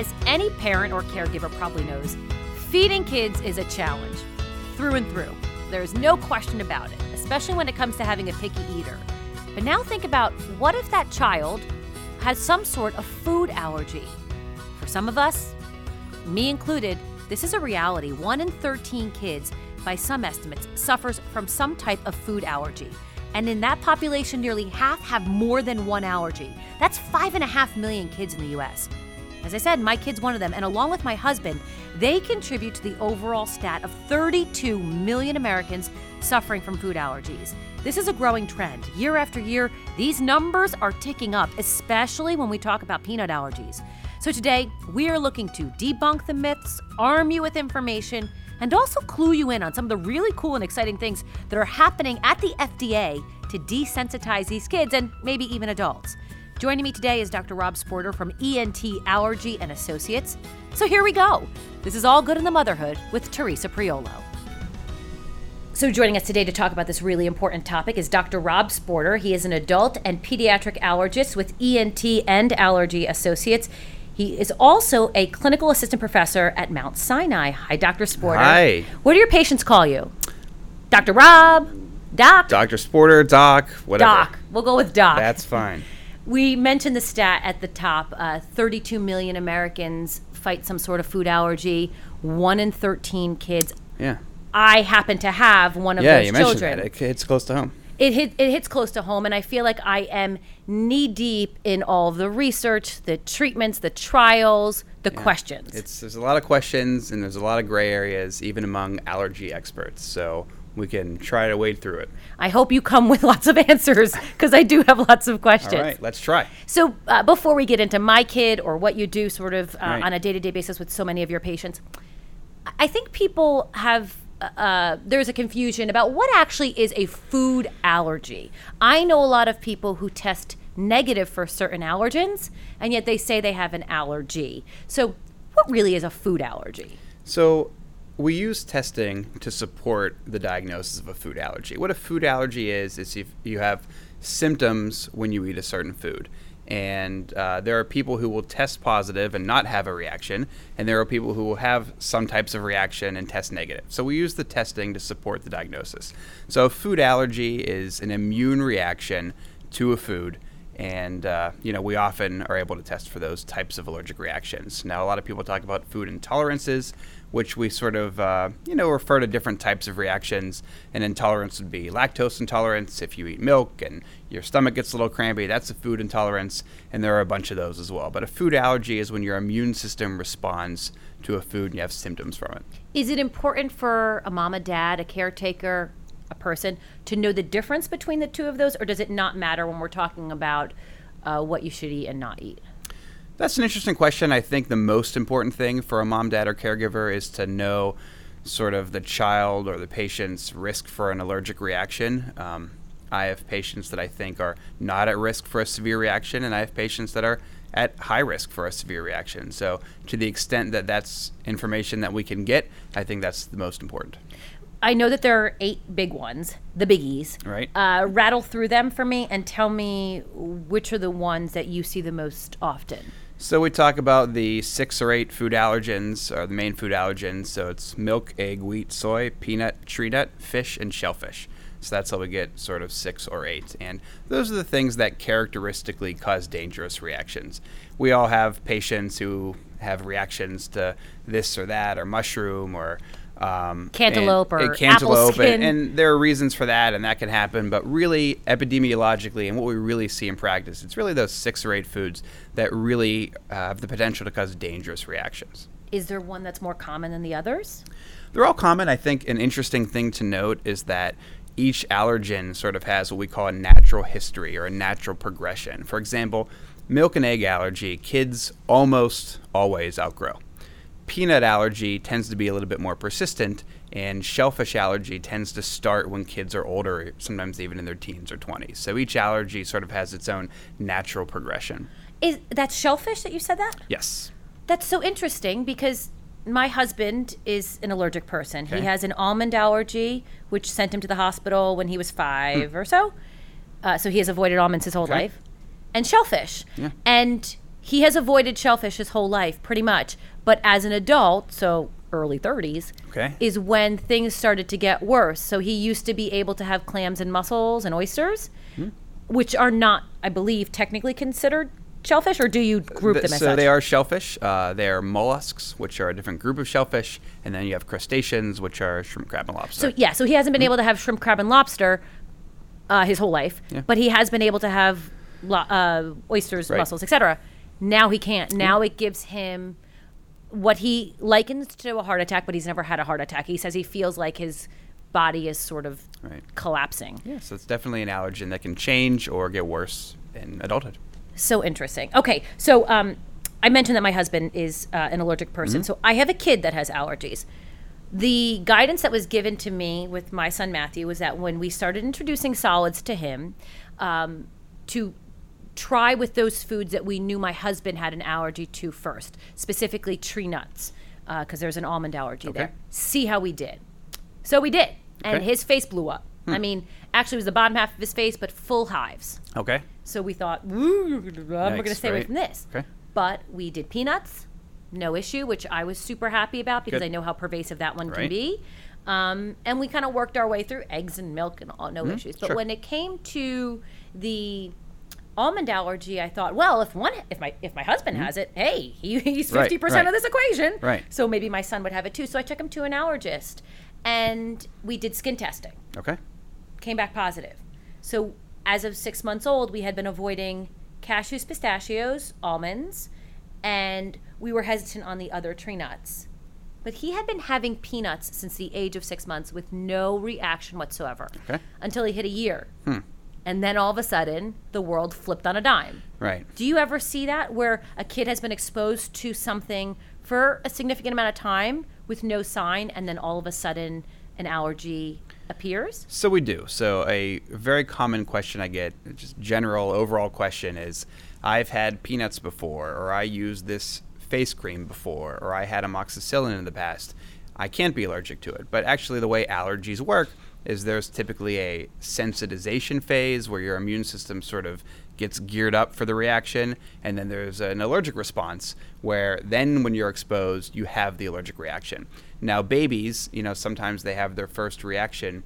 As any parent or caregiver probably knows, feeding kids is a challenge through and through. There's no question about it, especially when it comes to having a picky eater. But now think about what if that child has some sort of food allergy? For some of us, me included, this is a reality. One in 13 kids, by some estimates, suffers from some type of food allergy. And in that population, nearly half have more than one allergy. That's five and a half million kids in the US. As I said, my kid's one of them, and along with my husband, they contribute to the overall stat of 32 million Americans suffering from food allergies. This is a growing trend. Year after year, these numbers are ticking up, especially when we talk about peanut allergies. So today, we are looking to debunk the myths, arm you with information, and also clue you in on some of the really cool and exciting things that are happening at the FDA to desensitize these kids and maybe even adults. Joining me today is Dr. Rob Sporter from ENT Allergy and Associates. So here we go. This is All Good in the Motherhood with Teresa Priolo. So, joining us today to talk about this really important topic is Dr. Rob Sporter. He is an adult and pediatric allergist with ENT and Allergy Associates. He is also a clinical assistant professor at Mount Sinai. Hi, Dr. Sporter. Hi. What do your patients call you? Dr. Rob? Doc? Dr. Sporter, Doc, whatever. Doc. We'll go with Doc. That's fine. We mentioned the stat at the top uh, 32 million Americans fight some sort of food allergy, one in 13 kids. Yeah. I happen to have one of Yeah, those you mentioned children. that. It, it's close to home. It, hit, it hits close to home, and I feel like I am knee deep in all the research, the treatments, the trials, the questions. It's there's a lot of questions and there's a lot of gray areas even among allergy experts. So we can try to wade through it. I hope you come with lots of answers because I do have lots of questions. All right, let's try. So, uh, before we get into my kid or what you do sort of uh, Right. on a day to day basis with so many of your patients, I think people have. Uh, there's a confusion about what actually is a food allergy. I know a lot of people who test negative for certain allergens, and yet they say they have an allergy. So, what really is a food allergy? So we use testing to support the diagnosis of a food allergy. What a food allergy is is if you have symptoms when you eat a certain food. And uh, there are people who will test positive and not have a reaction, and there are people who will have some types of reaction and test negative. So we use the testing to support the diagnosis. So a food allergy is an immune reaction to a food and uh, you know we often are able to test for those types of allergic reactions. Now, a lot of people talk about food intolerances, which we sort of uh, you know refer to different types of reactions. An intolerance would be lactose intolerance. If you eat milk and your stomach gets a little crampy, that's a food intolerance, and there are a bunch of those as well. But a food allergy is when your immune system responds to a food and you have symptoms from it. Is it important for a mom, a dad, a caretaker, a person to know the difference between the two of those, or does it not matter when we're talking about uh, what you should eat and not eat? That's an interesting question. I think the most important thing for a mom, dad, or caregiver is to know sort of the child or the patient's risk for an allergic reaction. Um, I have patients that I think are not at risk for a severe reaction, and I have patients that are at high risk for a severe reaction. So, to the extent that that's information that we can get, I think that's the most important. I know that there are eight big ones, the biggies. Right. Uh, rattle through them for me and tell me which are the ones that you see the most often. So we talk about the six or eight food allergens, or the main food allergens. So it's milk, egg, wheat, soy, peanut, tree nut, fish, and shellfish. So that's how we get sort of six or eight. And those are the things that characteristically cause dangerous reactions. We all have patients who have reactions to this or that, or mushroom, or um, Cantaloupe and- or and cantaloupe, apple skin. and, and there are reasons for that, and that can happen. But really, epidemiologically, and what we really see in practice, it's really those six or eight foods that really uh, have the potential to cause dangerous reactions. Is there one that's more common than the others? They're all common. I think an interesting thing to note is that each allergen sort of has what we call a natural history or a natural progression. For example, milk and egg allergy, kids almost always outgrow. Peanut allergy tends to be a little bit more persistent, and shellfish allergy tends to start when kids are older, sometimes even in their teens or 20s. So each allergy sort of has its own natural progression. Is that's shellfish that you said that? Yes. That's so interesting because my husband is an allergic person. He has an almond allergy, which sent him to the hospital when he was five or so. Uh, so he has avoided almonds his whole. Okay. life, and shellfish. Yeah. And he has avoided shellfish his whole life, pretty much. But as an adult, so early 30s, Okay. is when things started to get worse. So he used to be able to have clams and mussels and oysters, Hmm. which are not, I believe, technically considered shellfish, or do you group them as so such? they are shellfish. Uh, they are mollusks, which are a different group of shellfish, and then you have crustaceans, which are shrimp, crab, and lobster. So yeah, so he hasn't been able to have shrimp, crab, and lobster uh, his whole life, Yeah. but he has been able to have lo- uh, oysters, Right. mussels, etc. Now he can't. Now it gives him what he likens to a heart attack, but he's never had a heart attack. He says he feels like his body is sort of Right. collapsing. yeah, so it's definitely an allergen that can change or get worse in adulthood. So interesting. Okay, so um, I mentioned that my husband is uh, an allergic person, so I have a kid that has allergies. The guidance that was given to me with my son Matthew was that when we started introducing solids to him, um, to try with those foods that we knew my husband had an allergy to first, specifically tree nuts, because there's an almond allergy Okay. there. See how we did. So we did, and Okay. his face blew up. I mean, actually, it was the bottom half of his face, but full hives. Okay. So we thought, "Ooh, I'm going to stay away from this. Okay. But we did peanuts, no issue, which I was super happy about because Good. I know how pervasive that one can be. Um, and we kind of worked our way through eggs and milk and all, no issues. But Mm-hmm. sure. when it came to the almond allergy, I thought, well, if one, if my if my husband has it, hey, he, he's Mm-hmm. Right, fifty percent of this equation. Right. So maybe my son would have it too. So I took him to an allergist, and we did skin testing Okay. came back positive. So as of six months old, we had been avoiding cashews, pistachios, almonds, and we were hesitant on the other tree nuts. But he had been having peanuts since the age of six months with no reaction whatsoever Okay. until he hit a year. And then all of a sudden, the world flipped on a dime. Right. Do you ever see that where a kid has been exposed to something for a significant amount of time with no sign, and then all of a sudden an allergy appears? So we do. So a very common question I get, just general overall question is, I've had peanuts before, or I used this face cream before, or I had amoxicillin in the past. I can't be allergic to it. But actually, the way allergies work is there's typically a sensitization phase where your immune system sort of gets geared up for the reaction, and then there's an allergic response where then when you're exposed, you have the allergic reaction. Now, babies, you know, sometimes they have their first reaction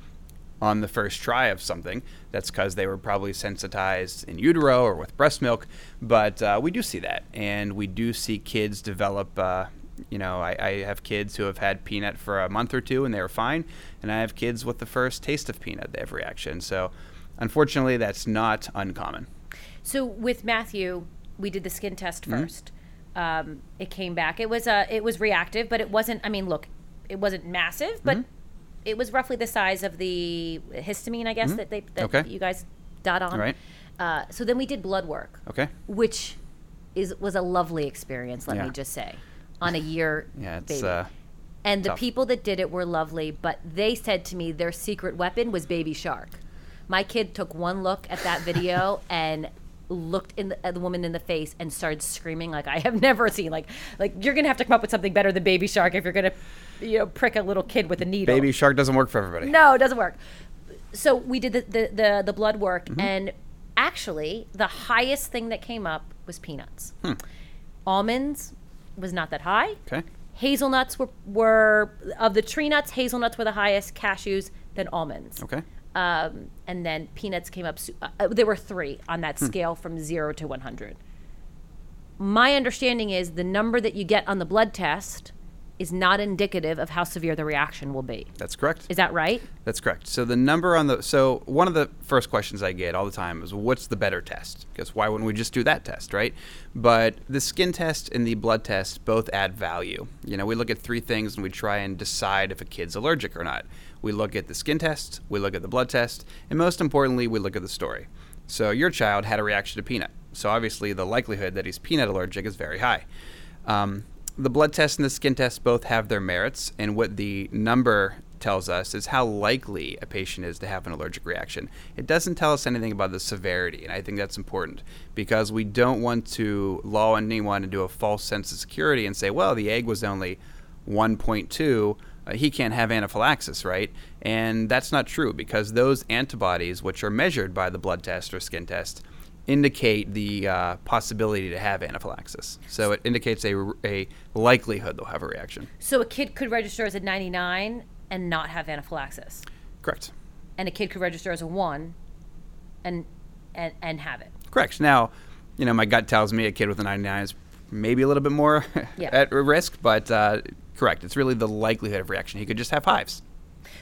on the first try of something. That's because they were probably sensitized in utero or with breast milk. But uh, we do see that, and we do see kids develop. Uh, you know, I, I have kids who have had peanut for a month or two and they were fine, and I have kids with the first taste of peanut they have reaction. So, unfortunately, that's not uncommon. So with Matthew, we did the skin test Mm-hmm. 1st Um, it came back. It was uh, it was reactive, but it wasn't. I mean, look, it wasn't massive, but Mm-hmm. it was roughly the size of the histamine, I guess that they that Mm-hmm. Okay. you guys dot on. Right. Uh, so then we did blood work, Okay. which is was a lovely experience. Let Yeah. me just say, on a year Yeah, it's baby. uh, And the Tough. people that did it were lovely, but they said to me their secret weapon was Baby Shark. My kid took one look at that video and looked in the, at the woman in the face and started screaming like I have never seen. Like, like you're gonna have to come up with something better than Baby Shark if you're gonna, you know, prick a little kid with a needle. baby shark doesn't work for everybody. No, it doesn't work. So we did the the, the, the blood work, Mm-hmm. and actually, the highest thing that came up was peanuts. Hmm. Almonds was not that high. Okay. Hazelnuts were, were of the tree nuts. Hazelnuts were the highest. Cashews, then almonds. Okay. Um, and then peanuts came up. su- Uh, there were three on that Hmm. scale from zero to one hundred. My understanding is the number that you get on the blood test is not indicative of how severe the reaction will be. That's correct. Is that right? That's correct. So the number on the so one of the first questions I get all the time is what's the better test? Because why wouldn't we just do that test, right? But the skin test and the blood test both add value. You know, we look at three things and we try and decide if a kid's allergic or not. We look at the skin test, we look at the blood test, and most importantly, we look at the story. So your child had a reaction to peanut. So obviously the likelihood that he's peanut allergic is very high. Um, the blood test and the skin test both have their merits, and what the number tells us is how likely a patient is to have an allergic reaction. It doesn't tell us anything about the severity, and I think that's important because we don't want to lull anyone into a false sense of security and say, well, the egg was only 1.2. Uh, he can't have anaphylaxis, right? And that's not true because those antibodies, which are measured by the blood test or skin test, indicate the uh, possibility to have anaphylaxis. So it indicates a, a likelihood they'll have a reaction. So a kid could register as a 99 and not have anaphylaxis, Correct. and a kid could register as a one, and and and have it. Correct. Now, you know, my gut tells me a kid with a 99 is maybe a little bit more Yeah. at risk, but uh, correct. It's really the likelihood of reaction. He could just have hives.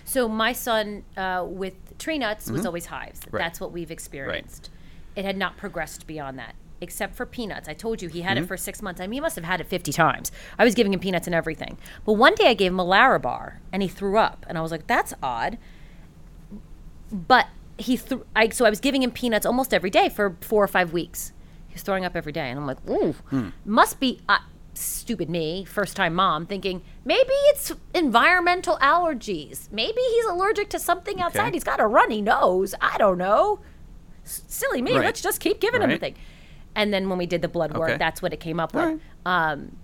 So my son uh, with tree nuts was always hives. Mm-hmm. Right. That's what we've experienced. It had not progressed beyond that, except for peanuts. I told you he had Mm-hmm. it for six months. I mean, he must have had it 50 times. I was giving him peanuts and everything. But one day I gave him a Larabar and he threw up. And I was like, that's odd. But he threw, I, so I was giving him peanuts almost every day for four or five weeks. He was throwing up every day. And I'm like, ooh, Hmm. must be. Uh, Stupid me, first time mom, thinking maybe it's environmental allergies. Maybe he's allergic to something outside. Okay. He's got a runny nose. I don't know. Silly me. Right. Let's just keep giving him the thing. And then when we did the blood work, Okay. that's what it came up All with. Um,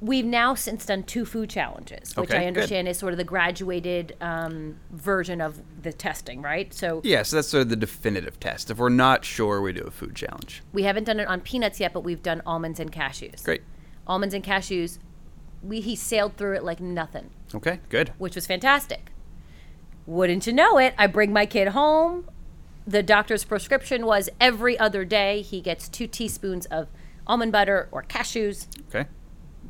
we've now since done two food challenges, which Okay, I good. understand is sort of the graduated um, version of the testing, right? So Yeah, so that's sort of the definitive test. If we're not sure, we do a food challenge. we haven't done it on peanuts yet, but we've done almonds and cashews. Great. Almonds and cashews, we he sailed through it like nothing. Okay, good. which was fantastic. Wouldn't you know it? I bring my kid home. The doctor's prescription was every other day he gets two teaspoons of almond butter or cashews. Okay.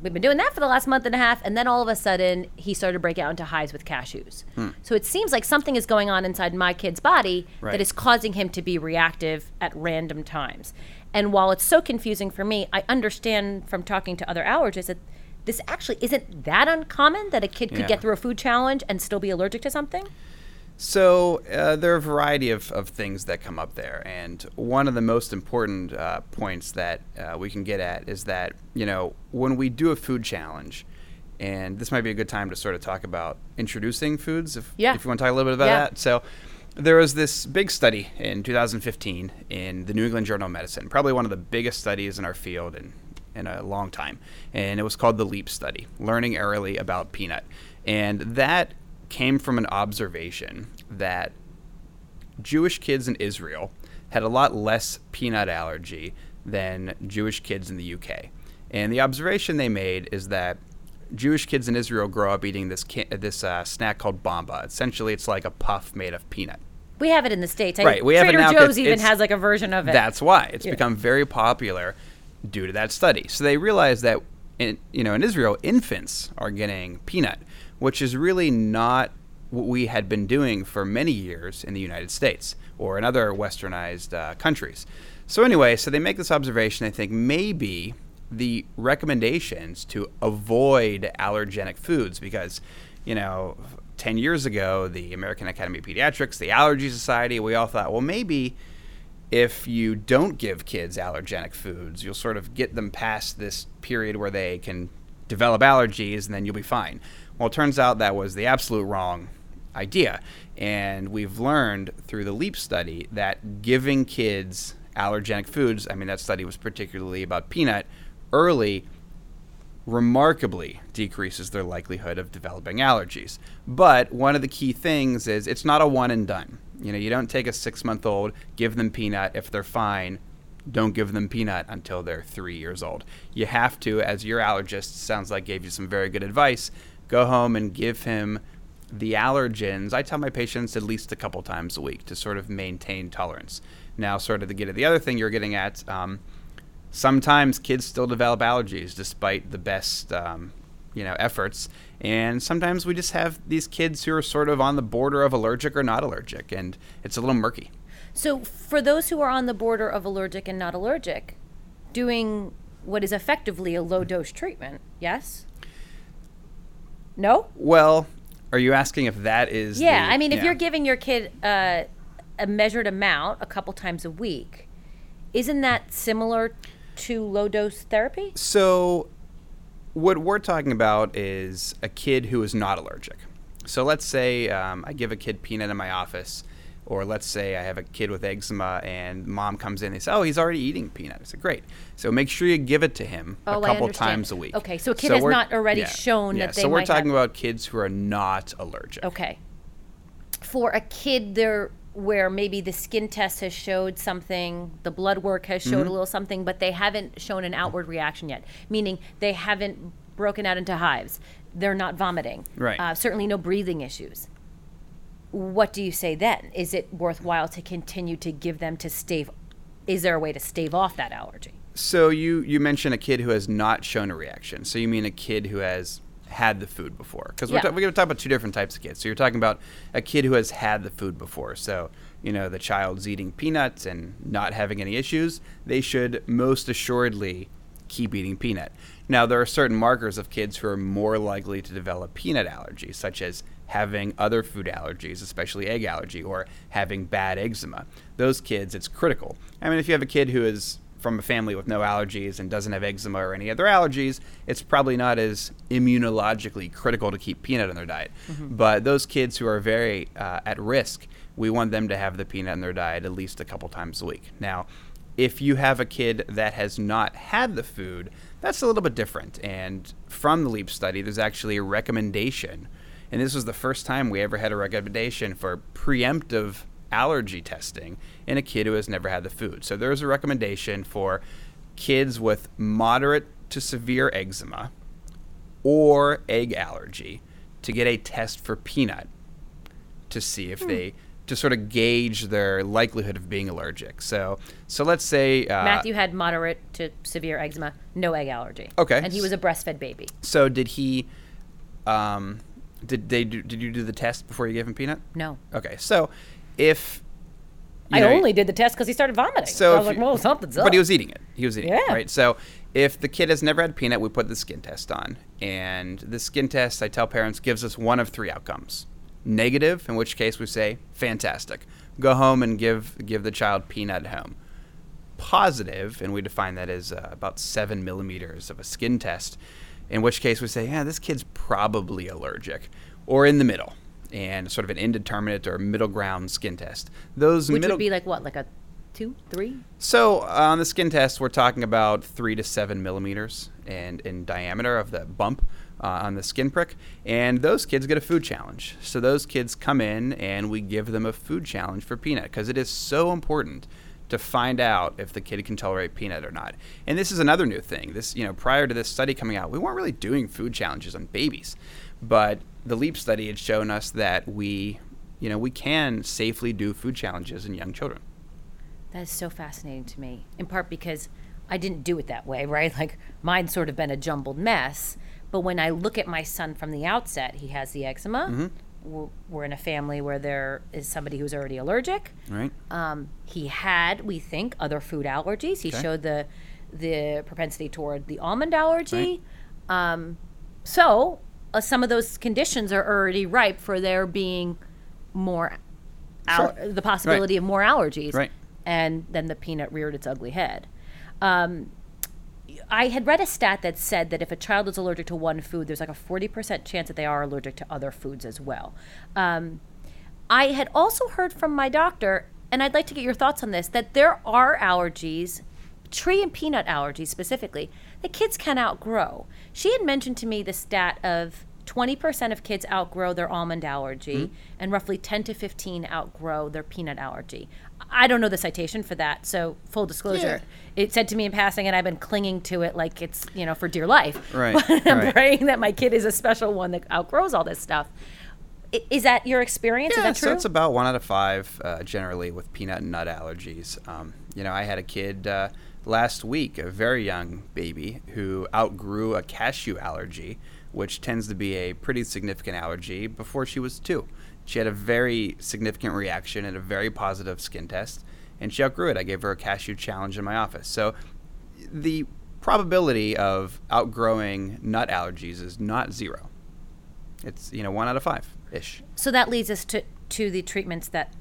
We've been doing that for the last month and a half, and then all of a sudden he started to break out into hives with cashews. Hmm. So it seems like something is going on inside my kid's body Right. that is causing him to be reactive at random times. And while it's so confusing for me, I understand from talking to other allergists that this actually isn't that uncommon that a kid could Yeah. get through a food challenge and still be allergic to something. So uh, there are a variety of, of things that come up there, and one of the most important uh, points that uh, we can get at is that you know when we do a food challenge, and this might be a good time to sort of talk about introducing foods, if Yeah. if you want to talk a little bit about Yeah. that. So there was this big study in 2015 in the New England Journal of Medicine, probably one of the biggest studies in our field in in a long time, and it was called the LEAP study, Learning Early About Peanut, and that came from an observation that Jewish kids in Israel had a lot less peanut allergy than Jewish kids in the UK. And the observation they made is that Jewish kids in Israel grow up eating this this uh, snack called bamba. Essentially, it's like a puff made of peanut. We have it in the states. I- Right, we have it Trader now Joe's even has like a version of it. That's why it's Yeah. become very popular due to that study. So they realized that in you know in Israel, infants are getting peanut, which is really not what we had been doing for many years in the United States or in other westernized uh, countries. So anyway, so they make this observation. They think maybe the recommendations to avoid allergenic foods because you know 10 years ago the american academy of pediatrics the allergy society we all thought well maybe if you don't give kids allergenic foods, you'll sort of get them past this period where they can develop allergies and then you'll be fine. Well, it turns out that was the absolute wrong idea. And we've learned through the LEAP study that giving kids allergenic foods, I mean, that study was particularly about peanut, early remarkably decreases their likelihood of developing allergies. But one of the key things is it's not a one and done. You know, you don't take a six month old, give them peanut. If they're fine, don't give them peanut until they're three years old. You have to, as your allergist sounds like gave you some very good advice, go home and give him the allergens. I tell my patients at least a couple times a week to sort of maintain tolerance. Now, sort of to get at the other thing you're getting at, um, sometimes kids still develop allergies despite the best um, you know efforts and sometimes we just have these kids who are sort of on the border of allergic or not allergic and it's a little murky So, for those who are on the border of allergic and not allergic, doing what is effectively a low dose treatment, yes? No? well are you asking if that is Yeah, the- I mean, if yeah. you're giving your kid uh, a measured amount a couple times a week, isn't that similar to low dose therapy? So, what we're talking about is a kid who is not allergic. So, let's say um, I give a kid peanut in my office, or let's say I have a kid with eczema and mom comes in and they say, Oh, he's already eating peanut. I said, Great. So, make sure you give it to him Oh, a couple times a week. Okay, so a kid has not already shown yeah, that they So, we're talking have- about kids who are not allergic. Okay. For a kid, they're where maybe the skin test has showed something, the blood work has showed Mm-hmm. a little something, but they haven't shown an outward reaction yet, meaning they haven't broken out into hives. They're not vomiting. Right. Uh, certainly no breathing issues. What do you say then? Is it worthwhile to continue to give them to stave? Is there a way to stave off that allergy? So you you mentioned a kid who has not shown a reaction. So you mean a kid who has had the food before? Because we're, ta- we're going to talk about two different types of kids. So you're talking about a kid who has had the food before. So you know the child's eating peanuts and not having any issues. They should most assuredly keep eating peanut. Now there are certain markers of kids who are more likely to develop peanut allergy, such as having other food allergies, especially egg allergy, or having bad eczema. Those kids, it's critical. I mean, if you have a kid who is from a family with no allergies and doesn't have eczema or any other allergies, it's probably not as immunologically critical to keep peanut in their diet. But those kids who are very uh, at risk, we want them to have the peanut in their diet at least a couple times a week. Now, if you have a kid that has not had the food, that's a little bit different. And from the LEAP study, there's actually a recommendation. And this was the first time we ever had a recommendation for preemptive allergy testing in a kid who has never had the food. So there's a recommendation for kids with moderate to severe eczema or egg allergy to get a test for peanut to see if they to sort of gauge their likelihood of being allergic. So so let's say uh, Matthew had moderate to severe eczema, no egg allergy. Okay. And he was a breastfed baby. So did he? Um, did they do, did you do the test before you gave him peanut? No. Okay, so if you I know, only did the test because he started vomiting. So, So I was like, well, something's up. But he was eating it. He was eating it, right? So if the kid has never had peanut, we put the skin test on. And the skin test, I tell parents, gives us one of three outcomes. Negative, in which case we say, fantastic. Go home and give give the child peanut at home. Positive, and we define that as uh, about seven millimeters of a skin test, in which case we say, yeah, this kid's probably allergic. Or in the middle, and sort of an indeterminate or middle ground skin test. Those Which middle would be like what, like a two, three? so on the skin test, we're talking about three to seven millimeters and in diameter of the bump uh, on the skin prick, and those kids get a food challenge. So those kids come in and we give them a food challenge for peanut because it is so important to find out if the kid can tolerate peanut or not. And this is another new thing. This, you know, prior to this study coming out, we weren't really doing food challenges on babies, but the LEAP study had shown us that we, you know, we can safely do food challenges in young children. That is so fascinating to me, in part because I didn't do it that way, right? Like mine's sort of been a jumbled mess. But when I look at my son from the outset, he has the eczema. Mm-hmm. We're, we're in a family where there is somebody who's already allergic. Right. Um, he had, we think, other food allergies. He Okay. showed the the propensity toward the almond allergy. Um, so uh, some of those conditions are already ripe for there being more, al- Sure. the possibility of more allergies. Right. And then the peanut reared its ugly head. Um, I had read a stat that said that if a child is allergic to one food, there's like a 40% chance that they are allergic to other foods as well. Um, I had also heard from my doctor, and I'd like to get your thoughts on this, that there are allergies, tree and peanut allergies specifically, that kids can outgrow. She had mentioned to me the stat of 20% of kids outgrow their almond allergy, and roughly 10 to 15 outgrow their peanut allergy. I don't know the citation for that, so full disclosure. It said to me in passing, and I've been clinging to it like it's, you know, for dear life. Right, But I'm right. praying that my kid is a special one that outgrows all this stuff. I- Is that your experience? Yeah, is that true? so it's about one out of five uh, generally with peanut and nut allergies. Um, you know, I had a kid uh, last week, a very young baby, who outgrew a cashew allergy, which tends to be a pretty significant allergy, before she was two. She had a very significant reaction and a very positive skin test, and she outgrew it. I gave her a cashew challenge in my office. So the probability of outgrowing nut allergies is not zero. It's, you know, one out of five ish. So that leads us to, to the treatments that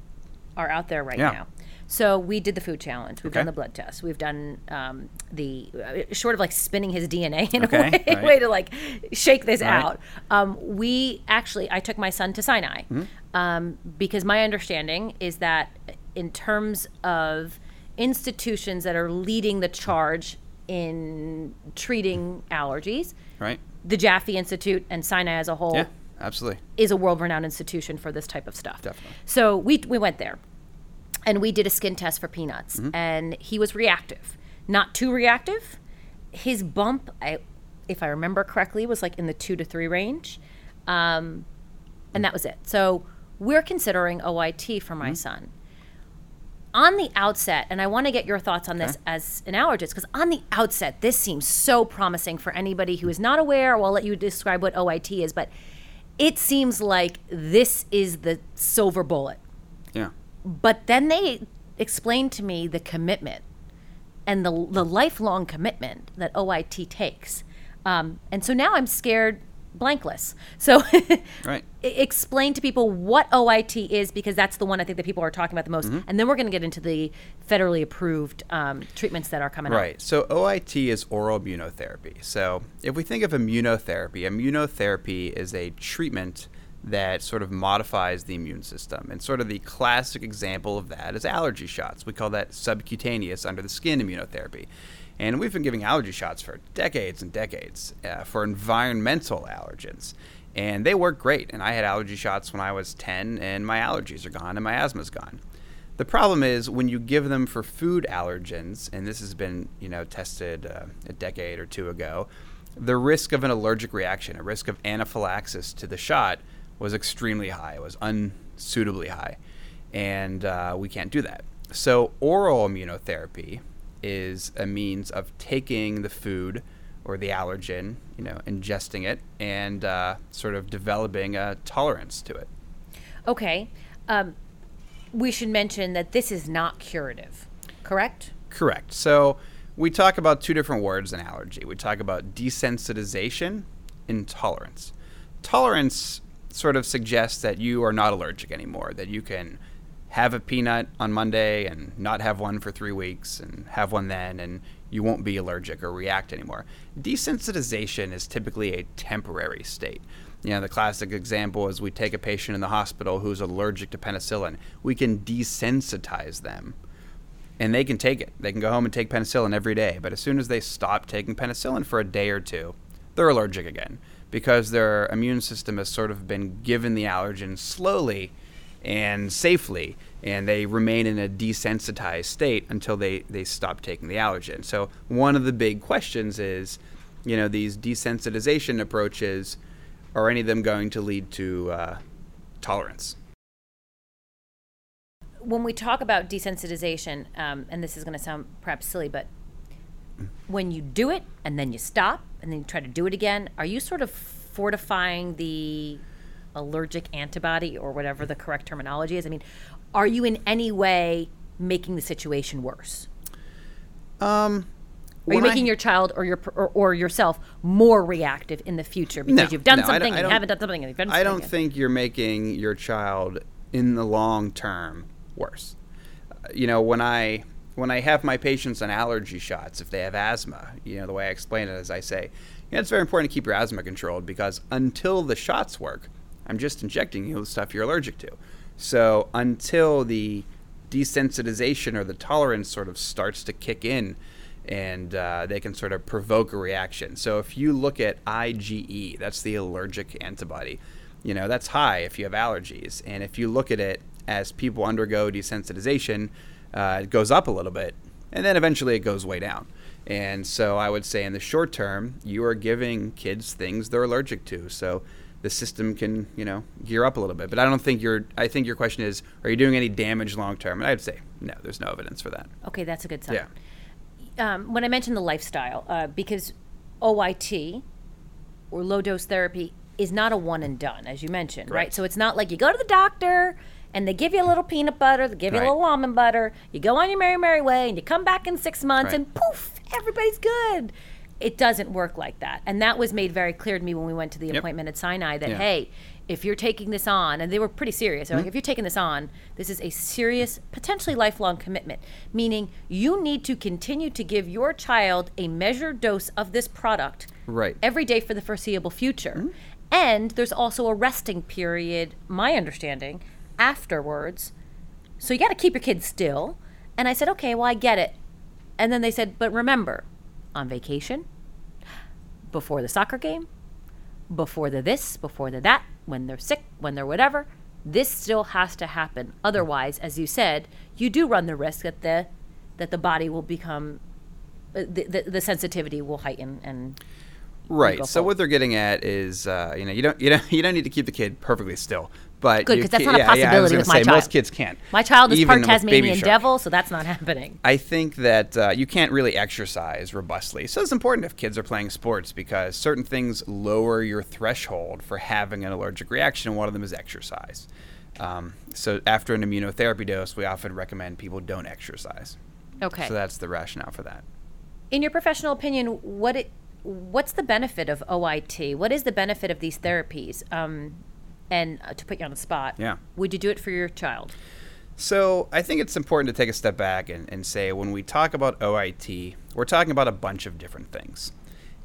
are out there right Yeah. now. So we did the food challenge. We've done the blood test. We've done um, the uh, short of like spinning his DNA in Okay, a way, right. way to like shake this Right. out. Um, we actually, I took my son to Sinai Mm-hmm. um, because my understanding is that in terms of institutions that are leading the charge in treating allergies, Right? the Jaffe Institute and Sinai as a whole Yeah, absolutely. is a world renowned institution for this type of stuff. Definitely. So we we went there. And we did a skin test for peanuts, and he was reactive, not too reactive. His bump, I, if I remember correctly, was like in the two to three range, um, and that was it. So we're considering OIT for my son. On the outset, and I want to get your thoughts on this as an allergist, because on the outset, this seems so promising for anybody who is not aware. Well, I'll let you describe what OIT is, but it seems like this is the silver bullet. But then they explained to me the commitment and the, the lifelong commitment that OIT takes. Um, and so now I'm scared blankless. So Right. explain to people what OIT is because that's the one I think that people are talking about the most. And then we're going to get into the federally approved um, treatments that are coming out. Right. So OIT is oral immunotherapy. So if we think of immunotherapy, immunotherapy is a treatment that sort of modifies the immune system. And sort of the classic example of that is allergy shots. We call that subcutaneous under the skin immunotherapy. And we've been giving allergy shots for decades and decades uh, for environmental allergens. And they work great. And I had allergy shots when I was 10, and my allergies are gone and my asthma's gone. The problem is when you give them for food allergens, and this has been you know tested uh, a decade or two ago, the risk of an allergic reaction, a risk of anaphylaxis to the shot, was extremely high. It was unsuitably high, and uh, we can't do that. So oral immunotherapy is a means of taking the food or the allergen, you know, ingesting it, and uh, sort of developing a tolerance to it. Okay. Um, we should mention that this is not curative, correct? Correct. So we talk about two different words in allergy. We talk about desensitization and tolerance. Tolerance sort of suggests that you are not allergic anymore, that you can have a peanut on Monday and not have one for three weeks and have one then, and you won't be allergic or react anymore. Desensitization is typically a temporary state. You know, the classic example is we take a patient in the hospital who's allergic to penicillin. We can desensitize them and they can take it. They can go home and take penicillin every day. But as soon as they stop taking penicillin for a day or two, they're allergic again because their immune system has sort of been given the allergen slowly and safely, and they remain in a desensitized state until they, they stop taking the allergen. So, one of the big questions is you know, these desensitization approaches, are any of them going to lead to uh, tolerance? when we talk about desensitization, um, and this is going to sound perhaps silly, but when you do it and then you stop and then you try to do it again, are you sort of fortifying the allergic antibody or whatever the correct terminology is? I mean, are you in any way making the situation worse? Um, Are you when I- making your child or your or, or yourself more reactive in the future because No, you've done no, something and haven't done something and you've done I don't something? think you're making your child in the long term worse. Uh, You know, when I when I have my patients on allergy shots, if they have asthma, you know, the way I explain it is I say, you know, it's very important to keep your asthma controlled because until the shots work, I'm just injecting you with stuff you're allergic to. So until the desensitization or the tolerance sort of starts to kick in, and uh, they can sort of provoke a reaction. So if you look at IgE, that's the allergic antibody, you know, that's high if you have allergies. And if you look at it as people undergo desensitization, uh, it goes up a little bit, and then eventually it goes way down. And so I would say in the short term, you are giving kids things they're allergic to. So the system can, you know, gear up a little bit. But I don't think you're, I think your question is, are you doing any damage long term? And I'd say, no, there's no evidence for that. Okay, that's a good sign. Yeah. um, when I mentioned the lifestyle, uh, because OIT or low dose therapy is not a one and done, as you mentioned, right? Right. So it's not like you go to the doctor and they give you a little peanut butter, they give you a little almond butter, you go on your merry, merry way, and you come back in six months Right. and poof, everybody's good. It doesn't work like that. And that was made very clear to me when we went to the Yep. appointment at Sinai that, Yeah. hey, if you're taking this on, and they were pretty serious, they're Mm-hmm. like, if you're taking this on, this is a serious, potentially lifelong commitment, meaning you need to continue to give your child a measured dose of this product Right. every day for the foreseeable future. Mm-hmm. And there's also a resting period, my understanding, afterwards. So you got to keep your kids still. And I said, okay, well, I get it. And then they said, but remember, on vacation, before the soccer game, before the this, before the that, when they're sick, when they're whatever, this still has to happen. Otherwise, as you said, you do run the risk that the that the body will become uh, the, the, the sensitivity will heighten and Right. So forward. what they're getting at is, uh, you know, you don't, you don't, you don't need to keep the kid perfectly still. But Good, because that's not a yeah, yeah, I was possibility with my say, Most kids can't. my child is part Tasmanian devil, so that's not happening. I think that uh, you can't really exercise robustly. So it's important if kids are playing sports because certain things lower your threshold for having an allergic reaction. and One of them is exercise. Um, so after an immunotherapy dose, we often recommend people don't exercise. Okay. So that's the rationale for that. In your professional opinion, what it, what's the benefit of OIT? What is the benefit of these therapies? Um, and uh, to put you on the spot, Yeah. would you do it for your child? So I think it's important to take a step back and, and say when we talk about OIT, we're talking about a bunch of different things.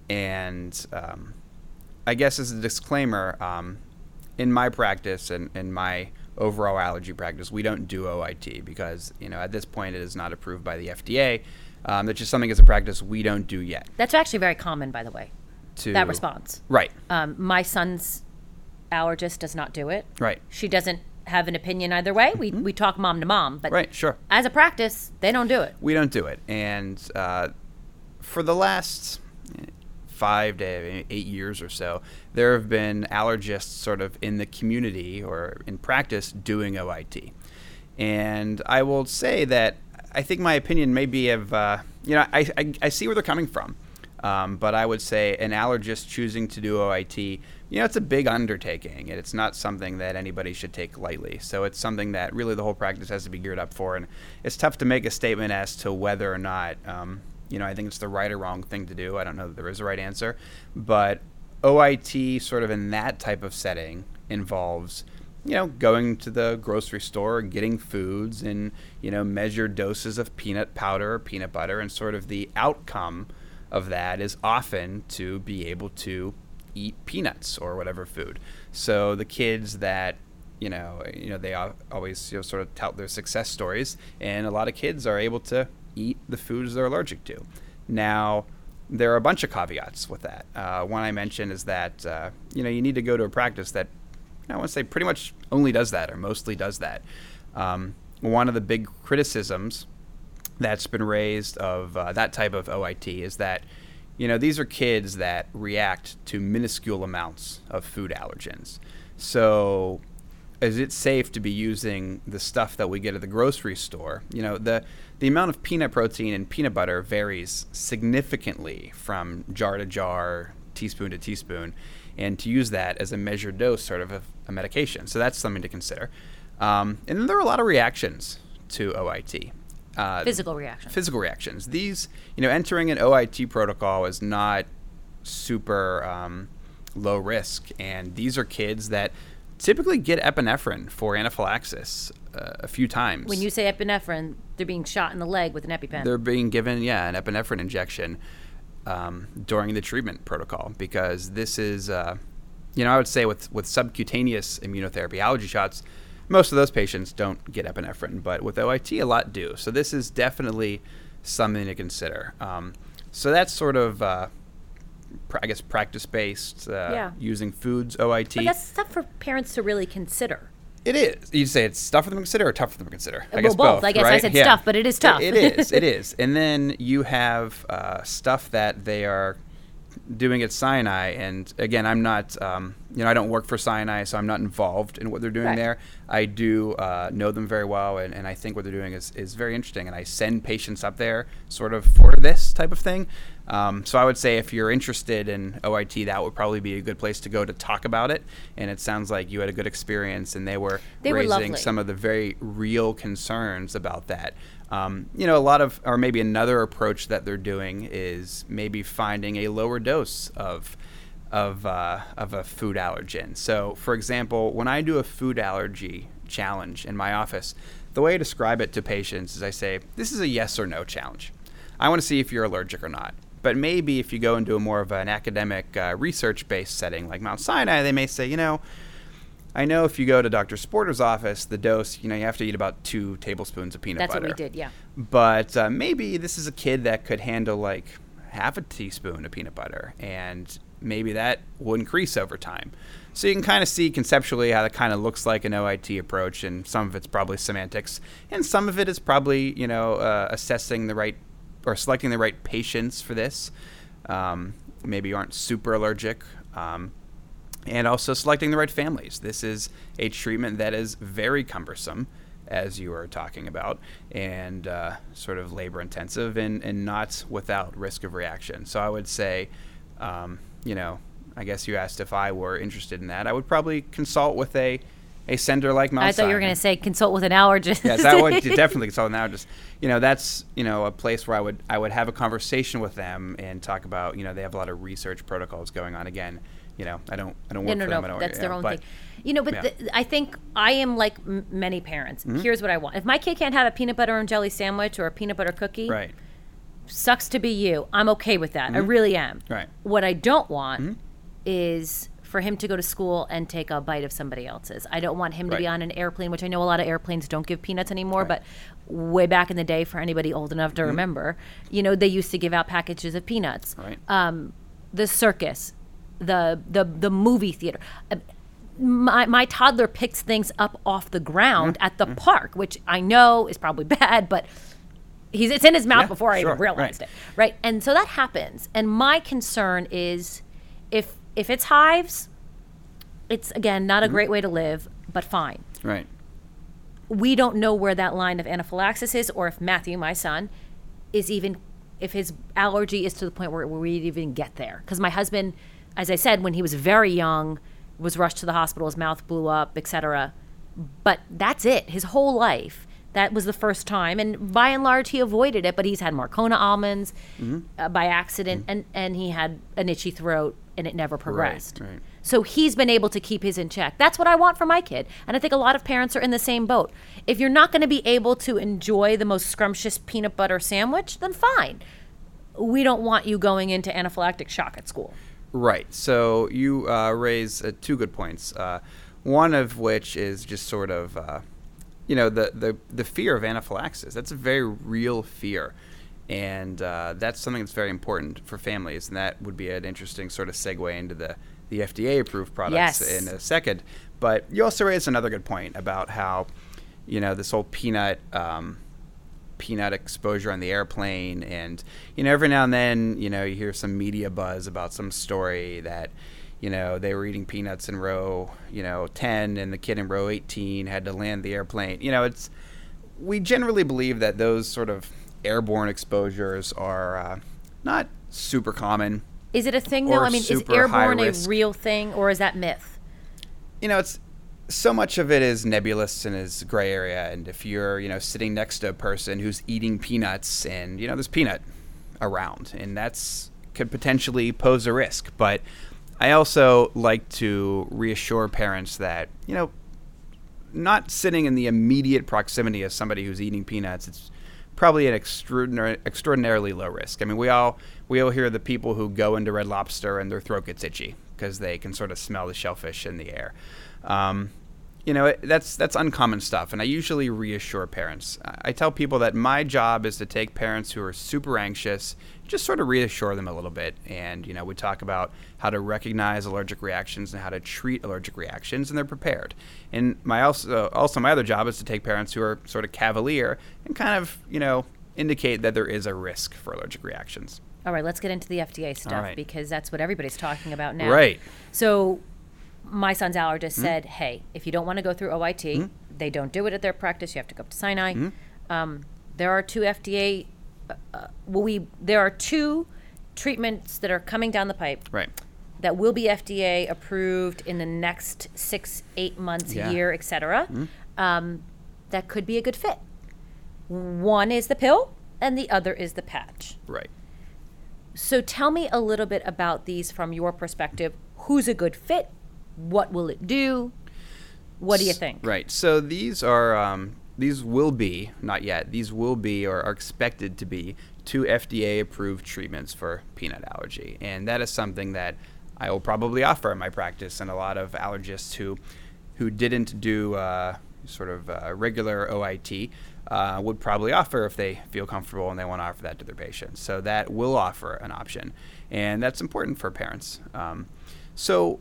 And um, I guess as a disclaimer, um, in my practice and in my overall allergy practice, we don't do OIT because you know at this point it is not approved by the FDA. Um, that's just something as a practice we don't do yet. That's actually very common, by the way. To That response. right, Um, my son's allergist does not do it. right, She doesn't have an opinion either way. We we talk mom to mom, but Mm-hmm. right, sure. as a practice, they don't do it. We don't do it. And uh, for the last five to eight years or so, there have been allergists sort of in the community or in practice doing OIT. And I will say that I think my opinion may be of, uh, you know, I, I, I see where they're coming from. Um, but I would say an allergist choosing to do OIT, you know, it's a big undertaking, and it's not something that anybody should take lightly. So it's something that really the whole practice has to be geared up for, and it's tough to make a statement as to whether or not, um, you know, I think it's the right or wrong thing to do. I don't know that there is a right answer, but OIT, sort of in that type of setting, involves you know, going to the grocery store, getting foods, and you know, measured doses of peanut powder or peanut butter, and sort of the outcome of that is often to be able to eat peanuts or whatever food. So the kids that you know, you know, they always you know, sort of tout their success stories, and a lot of kids are able to eat the foods they're allergic to. Now, there are a bunch of caveats with that. Uh, one I mentioned is that uh, you know you need to go to a practice that I want to say pretty much only does that or mostly does that. Um, one of the big criticisms that's been raised of uh, that type of OIT is that you know these are kids that react to minuscule amounts of food allergens. So is it safe to be using the stuff that we get at the grocery store? You know, the the amount of peanut protein in peanut butter varies significantly from jar to jar, teaspoon to teaspoon, and to use that as a measured dose, sort of a, a medication. So that's something to consider. Um, and there are a lot of reactions to OIT. Uh, Physical reactions. physical reactions. These, you know, entering an OIT protocol is not super um, low risk, and these are kids that typically get epinephrine for anaphylaxis uh, a few times. when you say epinephrine, they're being shot in the leg with an EpiPen. they're being given, yeah, an epinephrine injection um, during the treatment protocol because this is, uh, you know, I would say with with subcutaneous immunotherapy allergy shots, most of those patients don't get epinephrine, but with OIT, a lot do. So this is definitely something to consider. Um, so that's sort of, uh, pr- I guess, practice based. Uh, Yeah. Using foods OIT. but that's stuff for parents to really consider. It is. You say it's tough for them to consider or tough for them to consider? I Well, guess both. I guess I right? said stuff, but it is tough. It, it is. It is. And then you have uh, stuff that they are doing at Sinai. And again, I'm not, um, you know, I don't work for Sinai, so I'm not involved in what they're doing Right. there. I do uh, know them very well, and, and I think what they're doing is, is very interesting. And I send patients up there sort of for this type of thing. Um, so I would say if you're interested in OIT, that would probably be a good place to go to talk about it. And it sounds like you had a good experience, and they were They raising lovely. some of the very real concerns about that. Um, you know, a lot of, or maybe another approach that they're doing is maybe finding a lower dose of of uh, of a food allergen. So, for example, when I do a food allergy challenge in my office, the way I describe it to patients is I say, "This is a yes or no challenge. I want to see if you're allergic or not." But maybe if you go into a more of an academic, uh, research-based setting like Mount Sinai, they may say, you know, I know if you go to Dr. Sporter's office, the dose, you know, you have to eat about two tablespoons of peanut That's butter. what we did, yeah. But uh, maybe this is a kid that could handle like half a teaspoon of peanut butter, and maybe that will increase over time. So you can kind of see conceptually how that kind of looks like an OIT approach, and some of it's probably semantics, and some of it is probably you know uh, assessing the right or selecting the right patients for this. Um, maybe you aren't super allergic. Um, and also selecting the right families. This is a treatment that is very cumbersome, as you were talking about, and uh, sort of labor intensive and, and not without risk of reaction. So I would say, um, you know, I guess you asked if I were interested in that. I would probably consult with a a center like Mount I thought you were going to say consult with an allergist. yes, I would definitely consult an allergist. You know, that's you know a place where I would I would have a conversation with them and talk about you know they have a lot of research protocols going on. Again, you know, I don't I don't work no, for no, them. I don't, that's yeah, their own but, thing. You know, but yeah. the, I think I am like m- many parents. Mm-hmm. Here's what I want: if my kid can't have a peanut butter and jelly sandwich or a peanut butter cookie, Right. sucks to be you. I'm okay with that. I really am. Mm-hmm. Right. Mm-hmm. What I don't want is for him to go to school and take a bite of somebody else's. I don't want him to be on an airplane, which I know a lot of airplanes don't give peanuts anymore, Right. but way back in the day, for anybody old enough to remember, you know, they used to give out packages of peanuts. Right. Um, the circus, the the the movie theater. My, my toddler picks things up off the ground mm-hmm. at the mm-hmm. park, which I know is probably bad, but he's it's in his mouth Yeah, before I sure, even realized right. it. Right. And so that happens. And my concern is if if it's hives, it's again not a mm-hmm. great way to live, but fine. Right. We don't know where that line of anaphylaxis is or if Matthew, my son, is even if his allergy is to the point where, where we even get there. Because my husband, as I said, when he was very young, was rushed to the hospital, his mouth blew up, etc. But that's it. His whole life. That was the first time, and by and large, he avoided it. But he's had Marcona almonds uh, by accident, and and he had an itchy throat, and it never progressed. right. So he's been able to keep his in check. That's what I want for my kid. And I think a lot of parents are in the same boat. If you're not going to be able to enjoy the most scrumptious peanut butter sandwich, then fine. We don't want you going into anaphylactic shock at school. Right. So you uh, raise uh, two good points. Uh, one of which is just sort of, uh, you know, the, the the fear of anaphylaxis. That's a very real fear, and uh, that's something that's very important for families. And that would be an interesting sort of segue into the the FDA approved products Yes. in a second. But you also raised another good point about how, you know, this whole peanut. Um, peanut exposure on the airplane and you know every now and then you know you hear some media buzz about some story that you know they were eating peanuts in row you know 10 and the kid in row 18 had to land the airplane you know it's we generally believe that those sort of airborne exposures are uh, not super common Is it a thing though? I mean, is airborne a real thing or is that myth? you know, it's so much of it is nebulous and is gray area. And if you're, you know, sitting next to a person who's eating peanuts and, you know, there's peanut around and that's could potentially pose a risk. But I also like to reassure parents that, you know, not sitting in the immediate proximity of somebody who's eating peanuts, it's probably an extraordinary, extraordinarily low risk. I mean, we all we all hear the people who go into Red Lobster and their throat gets itchy because they can sort of smell the shellfish in the air. Um, you know, it, that's that's uncommon stuff, and I usually reassure parents. I tell people that my job is to take parents who are super anxious, just sort of reassure them a little bit, and you know, we talk about how to recognize allergic reactions and how to treat allergic reactions, and they're prepared. And my also also my other job is to take parents who are sort of cavalier and kind of you know indicate that there is a risk for allergic reactions. All right, let's get into the FDA stuff right. because that's what everybody's talking about now. Right. So, my son's allergist Mm-hmm. said, "Hey, if you don't want to go through OIT, they don't do it at their practice. You have to go up to Sinai. Mm-hmm. Um, there are two FDA. Uh, uh, well, we there are two treatments that are coming down the pipe Right. that will be FDA approved in the next six, eight months, Yeah. year, etc. Um, that could be a good fit. One is the pill, and the other is the patch. Right. So tell me a little bit about these from your perspective. Who's a good fit? What will it do? What do you think? Right. So these are um, these will be not yet. These will be or are expected to be two FDA approved treatments for peanut allergy, and that is something that I will probably offer in my practice. And a lot of allergists who who didn't do uh, sort of uh, regular OIT uh, would probably offer if they feel comfortable and they want to offer that to their patients. So that will offer an option, and that's important for parents. Um, so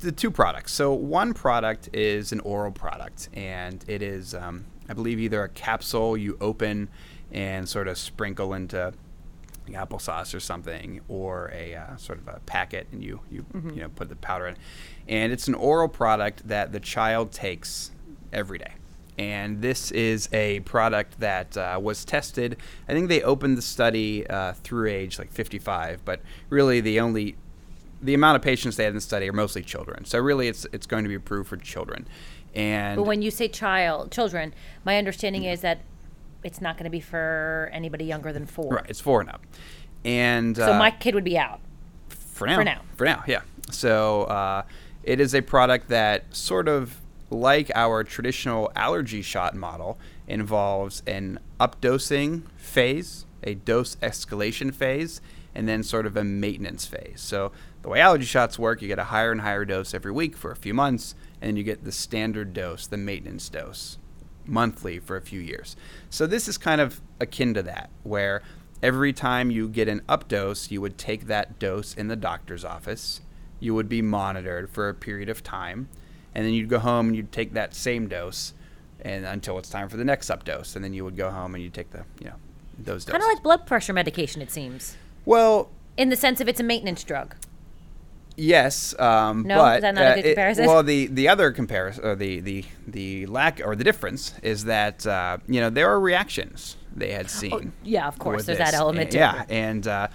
the two products. So one product is an oral product, and it is, um, I believe, either a capsule you open and sort of sprinkle into applesauce or something, or a uh, sort of a packet, and you you mm-hmm. you know put the powder in, and it's an oral product that the child takes every day. And this is a product that uh, was tested. I think they opened the study uh, through age like 55, but really the only the amount of patients they had in the study are mostly children. So really, it's it's going to be approved for children. And but when you say child, children, my understanding is that it's not going to be for anybody younger than four. Right, it's four and up. And so uh, my kid would be out for now. For now, for now, yeah. So uh, it is a product that sort of like our traditional allergy shot model involves an updosing phase, a dose escalation phase, and then sort of a maintenance phase. So the way allergy shots work, you get a higher and higher dose every week for a few months, and then you get the standard dose, the maintenance dose, monthly for a few years. So this is kind of akin to that, where every time you get an up dose, you would take that dose in the doctor's office. You would be monitored for a period of time, and then you'd go home and you'd take that same dose, and until it's time for the next up dose, and then you would go home and you'd take the you know those doses. Kind of like blood pressure medication, it seems. Well, in the sense of it's a maintenance drug. Yes, um, no, but is that not uh, a good comparison? It, well, the the other comparison, or the the the lack or the difference is that uh, you know there are reactions they had oh, seen. Oh, yeah, of course, there's this. that element. And, yeah, and uh,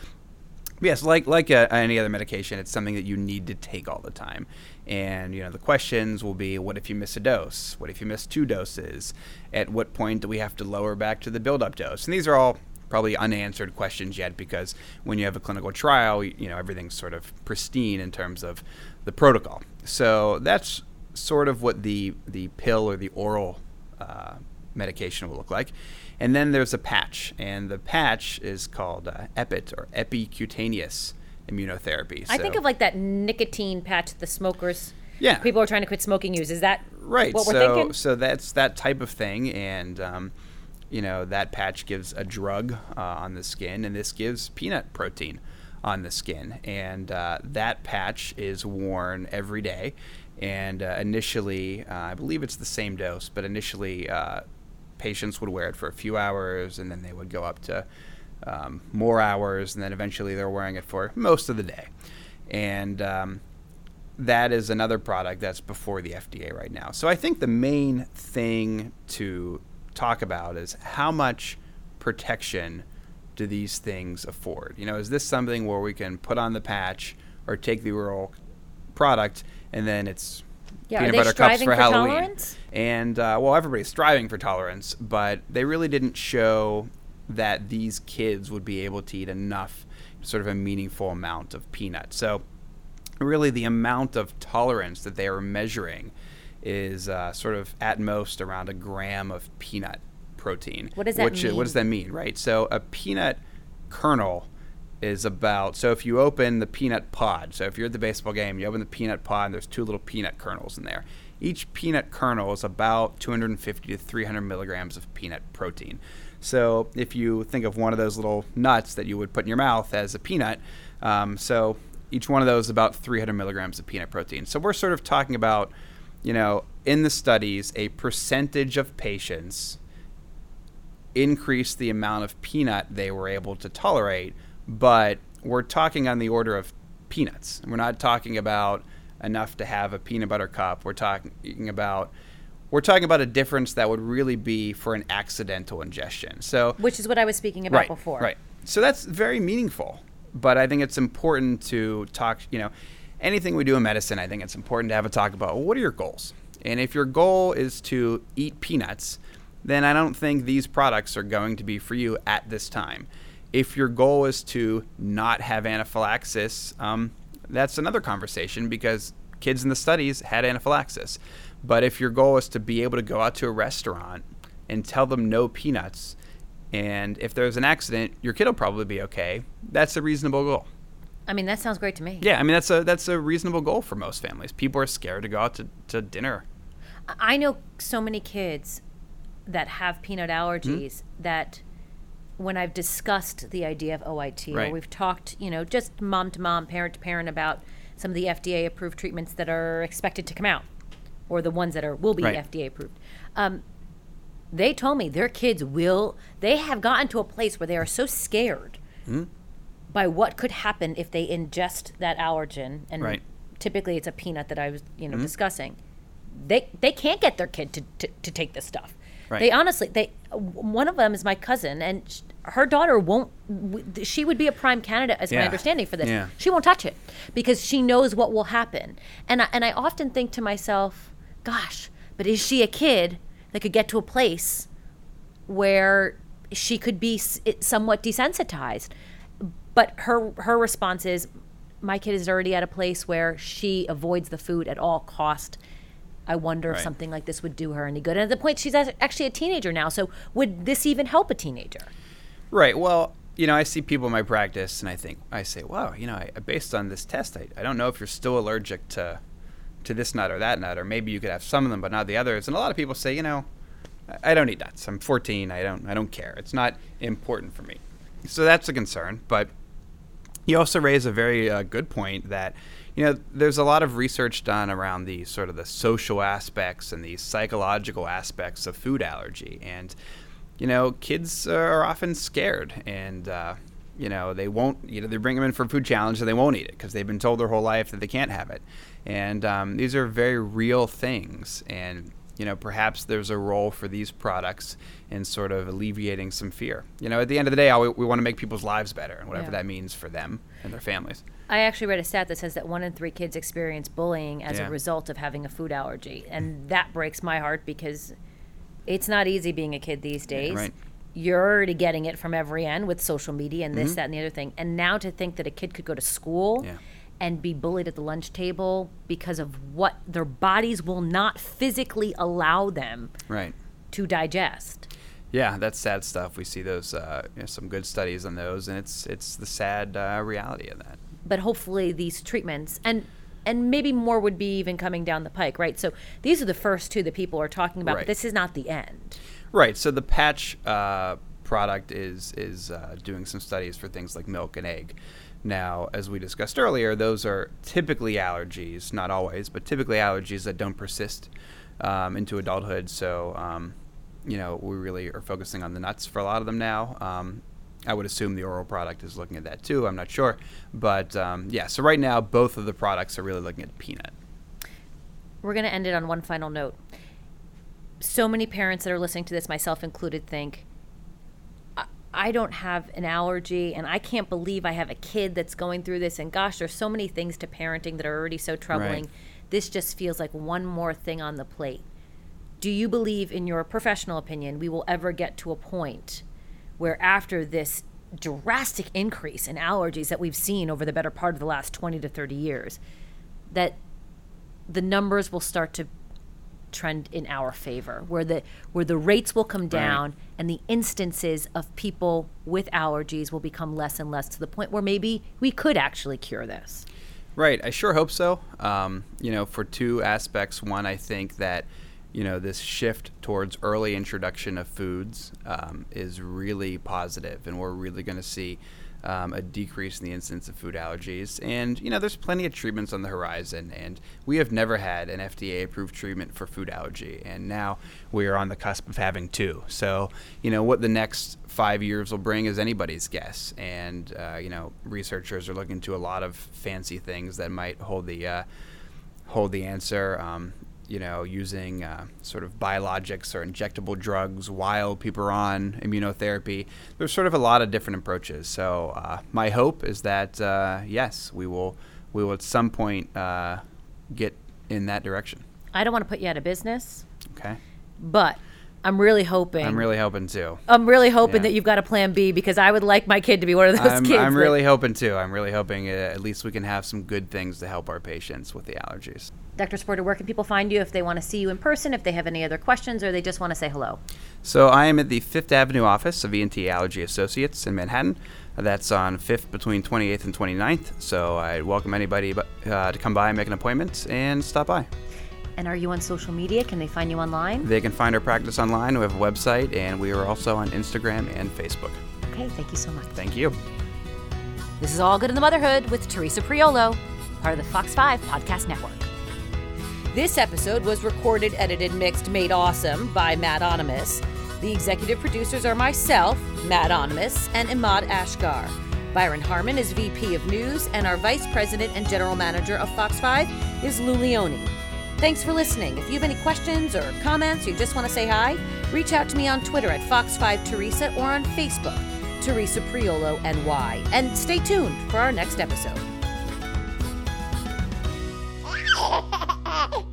yes, like like uh, any other medication, it's something that you need to take all the time. And you know the questions will be: What if you miss a dose? What if you miss two doses? At what point do we have to lower back to the build-up dose? And these are all probably unanswered questions yet because when you have a clinical trial, you know, everything's sort of pristine in terms of the protocol. So that's sort of what the, the pill or the oral uh, medication will look like. And then there's a patch, and the patch is called uh, EPIT or epicutaneous immunotherapy. I think of like that nicotine patch that the smokers. Yeah. People are trying to quit smoking use. Is that right? What we're so, thinking? So that's that type of thing, and um, you know that patch gives a drug uh, on the skin, and this gives peanut protein on the skin, and uh, that patch is worn every day. And uh, initially, uh, I believe it's the same dose, but initially, uh, patients would wear it for a few hours, and then they would go up to um, more hours, and then eventually they're wearing it for most of the day. And um, that is another product that's before the FDA right now. So I think the main thing to talk about is how much protection do these things afford? You know, is this something where we can put on the patch or take the oral product and then it's yeah, peanut butter cups for, for Halloween? Tolerance? And uh, well, everybody's striving for tolerance, but they really didn't show that these kids would be able to eat enough, sort of a meaningful amount of peanut. So, really, the amount of tolerance that they are measuring is uh, sort of at most around a gram of peanut protein. What does that which, mean? What does that mean, right? So a peanut kernel is about so if you open the peanut pod, so if you're at the baseball game, you open the peanut pod and there's two little peanut kernels in there. Each peanut kernel is about 250 to 300 milligrams of peanut protein. So if you think of one of those little nuts that you would put in your mouth as a peanut, um, so each one of those is about 300 milligrams of peanut protein. So we're sort of talking about you know, in the studies, a percentage of patients increased the amount of peanut they were able to tolerate, but we're talking on the order of peanuts. We're not talking about enough to have a peanut butter cup. We're talking about we're talking about a difference that would really be for an accidental ingestion. So which is what I was speaking about right, before. Right. So that's very meaningful. But I think it's important to talk, you know, anything we do in medicine, I think it's important to have a talk about what are your goals? And if your goal is to eat peanuts, then I don't think these products are going to be for you at this time. If your goal is to not have anaphylaxis, um, that's another conversation because kids in the studies had anaphylaxis. But if your goal is to be able to go out to a restaurant and tell them no peanuts, and if there's an accident, your kid will probably be okay, that's a reasonable goal. I mean, that sounds great to me. Yeah, I mean that's a that's a reasonable goal for most families. People are scared to go out to, to dinner. I know so many kids that have peanut allergies Mm-hmm. that when I've discussed the idea of OIT, Right. or we've talked, you know, just mom to mom, parent to parent about some of the FDA approved treatments that are expected to come out, or the ones that are will be Right. FDA approved. Um, they told me their kids will. They have gotten to a place where they are so scared Mm-hmm. By what could happen if they ingest that allergen, and Right. typically it's a peanut that I was, you Mm-hmm. know, discussing. They they can't get their kid to, to, to take this stuff. Right. They honestly, they one of them is my cousin, and sh- her daughter won't. She would be a prime candidate, as my understanding for this. Yeah. She won't touch it because she knows what will happen. And I, and I often think to myself, gosh, but is she a kid that could get to a place where she could be somewhat desensitized? But her her response is, my kid is already at a place where she avoids the food at all cost. I wonder if something like this would do her any good. And at the point, she's actually a teenager now. So would this even help a teenager? Right. Well, you know, I see people in my practice, and I think I say, "Wow, you know, I, based on this test, I, I don't know if you're still allergic to to this nut or that nut, or maybe you could have some of them but not the others." And a lot of people say, "You know, I, I don't eat nuts. I'm 14. I don't I don't care. It's not important for me." So that's a concern. But you also raise a very uh, good point that you know there's a lot of research done around the sort of the social aspects and the psychological aspects of food allergy. And you know kids are often scared and uh, you know they won't you know they bring them in for a food challenge and they won't eat it because they've been told their whole life that they can't have it. And um, these are very real things. And you know perhaps there's a role for these products in sort of alleviating some fear you know at the end of the day all we, we want to make people's lives better and whatever Yeah. that means for them and their families I actually read a stat that says that one in three kids experience bullying as Yeah. a result of having a food allergy. And that breaks my heart because it's not easy being a kid these days. right. You're already getting it from every end with social media and this, Mm-hmm. that, and the other thing. And now to think that a kid could go to school Yeah. And be bullied at the lunch table because of what their bodies will not physically allow them right to digest. yeah that's sad stuff we see those uh, you know, some good studies on those and it's it's the sad uh, reality of that but hopefully these treatments and and maybe more would be even coming down the pike, right? So these are the first two that people are talking about. But this is not the end. Right. So the patch uh, product is is uh, doing some studies for things like milk and egg. Now, as we discussed earlier, those are typically allergies, not always, but typically allergies that don't persist um, into adulthood. So, um, you know, we really are focusing on the nuts for a lot of them now. Um, I would assume the oral product is looking at that too. I'm not sure, but um, yeah. So right now, both of the products are really looking at peanut. We're going to end it on one final note. So many parents that are listening to this, myself included, think, I, don't have an allergy and I can't believe I have a kid that's going through this. And gosh, there's so many things to parenting that are already so troubling. Right. This just feels like one more thing on the plate. Do you believe, in your professional opinion, we will ever get to a point where after this drastic increase in allergies that we've seen over the better part of the last 20 to 30 years, that the numbers will start to trend in our favor where the where the rates will come down and the instances of people with allergies will become less and less to the point where maybe we could actually cure this Right. I sure hope so. Um, you know, for two aspects. One, I think that, you know, this shift towards early introduction of foods um, is really positive, and we're really going to see um, a decrease in the incidence of food allergies. And, you know, there's plenty of treatments on the horizon, and we have never had an FDA approved treatment for food allergy, and now we are on the cusp of having two. So, you know, what the next five years will bring is anybody's guess. And, uh, you know, researchers are looking to a lot of fancy things that might hold the, uh, hold the answer. Um, you know, using uh, sort of biologics or injectable drugs while people are on immunotherapy. There's sort of a lot of different approaches. So uh, my hope is that uh, yes, we will we will at some point uh, get in that direction. i don't want to put you out of business Okay, but i'm really hoping I'm really hoping too. I'm really hoping Yeah. that you've got a plan b because i would like my kid to be one of those I'm, kids I'm that- really hoping too. I'm really hoping uh, at least we can have some good things to help our patients with the allergies. dr sporter where can people find you if they want to see you in person if they have any other questions or they just want to say hello So I am at the Fifth Avenue office of ENT Allergy Associates in Manhattan. That's on Fifth between 28th and 29th. So I welcome anybody uh, to come by and make an appointment and stop by. And are you on social media? Can they find you online? They can find our practice online. We have a website, and we are also on Instagram and Facebook. Okay, thank you so much. Thank you. This is All Good in the Motherhood with Teresa Priolo, part of the Fox 5 Podcast Network. This episode was recorded, edited, mixed, made awesome by Matt Onimus. The executive producers are myself, Matt Onimus, and Imad Ashgar. Byron Harmon is VP of News, and our Vice President and General Manager of Fox 5 is Lou Leone. Thanks for listening. If you have any questions or comments, or you just want to say hi, reach out to me on Twitter at Fox5Teresa or on Facebook, Teresa Priolo NY. And stay tuned for our next episode.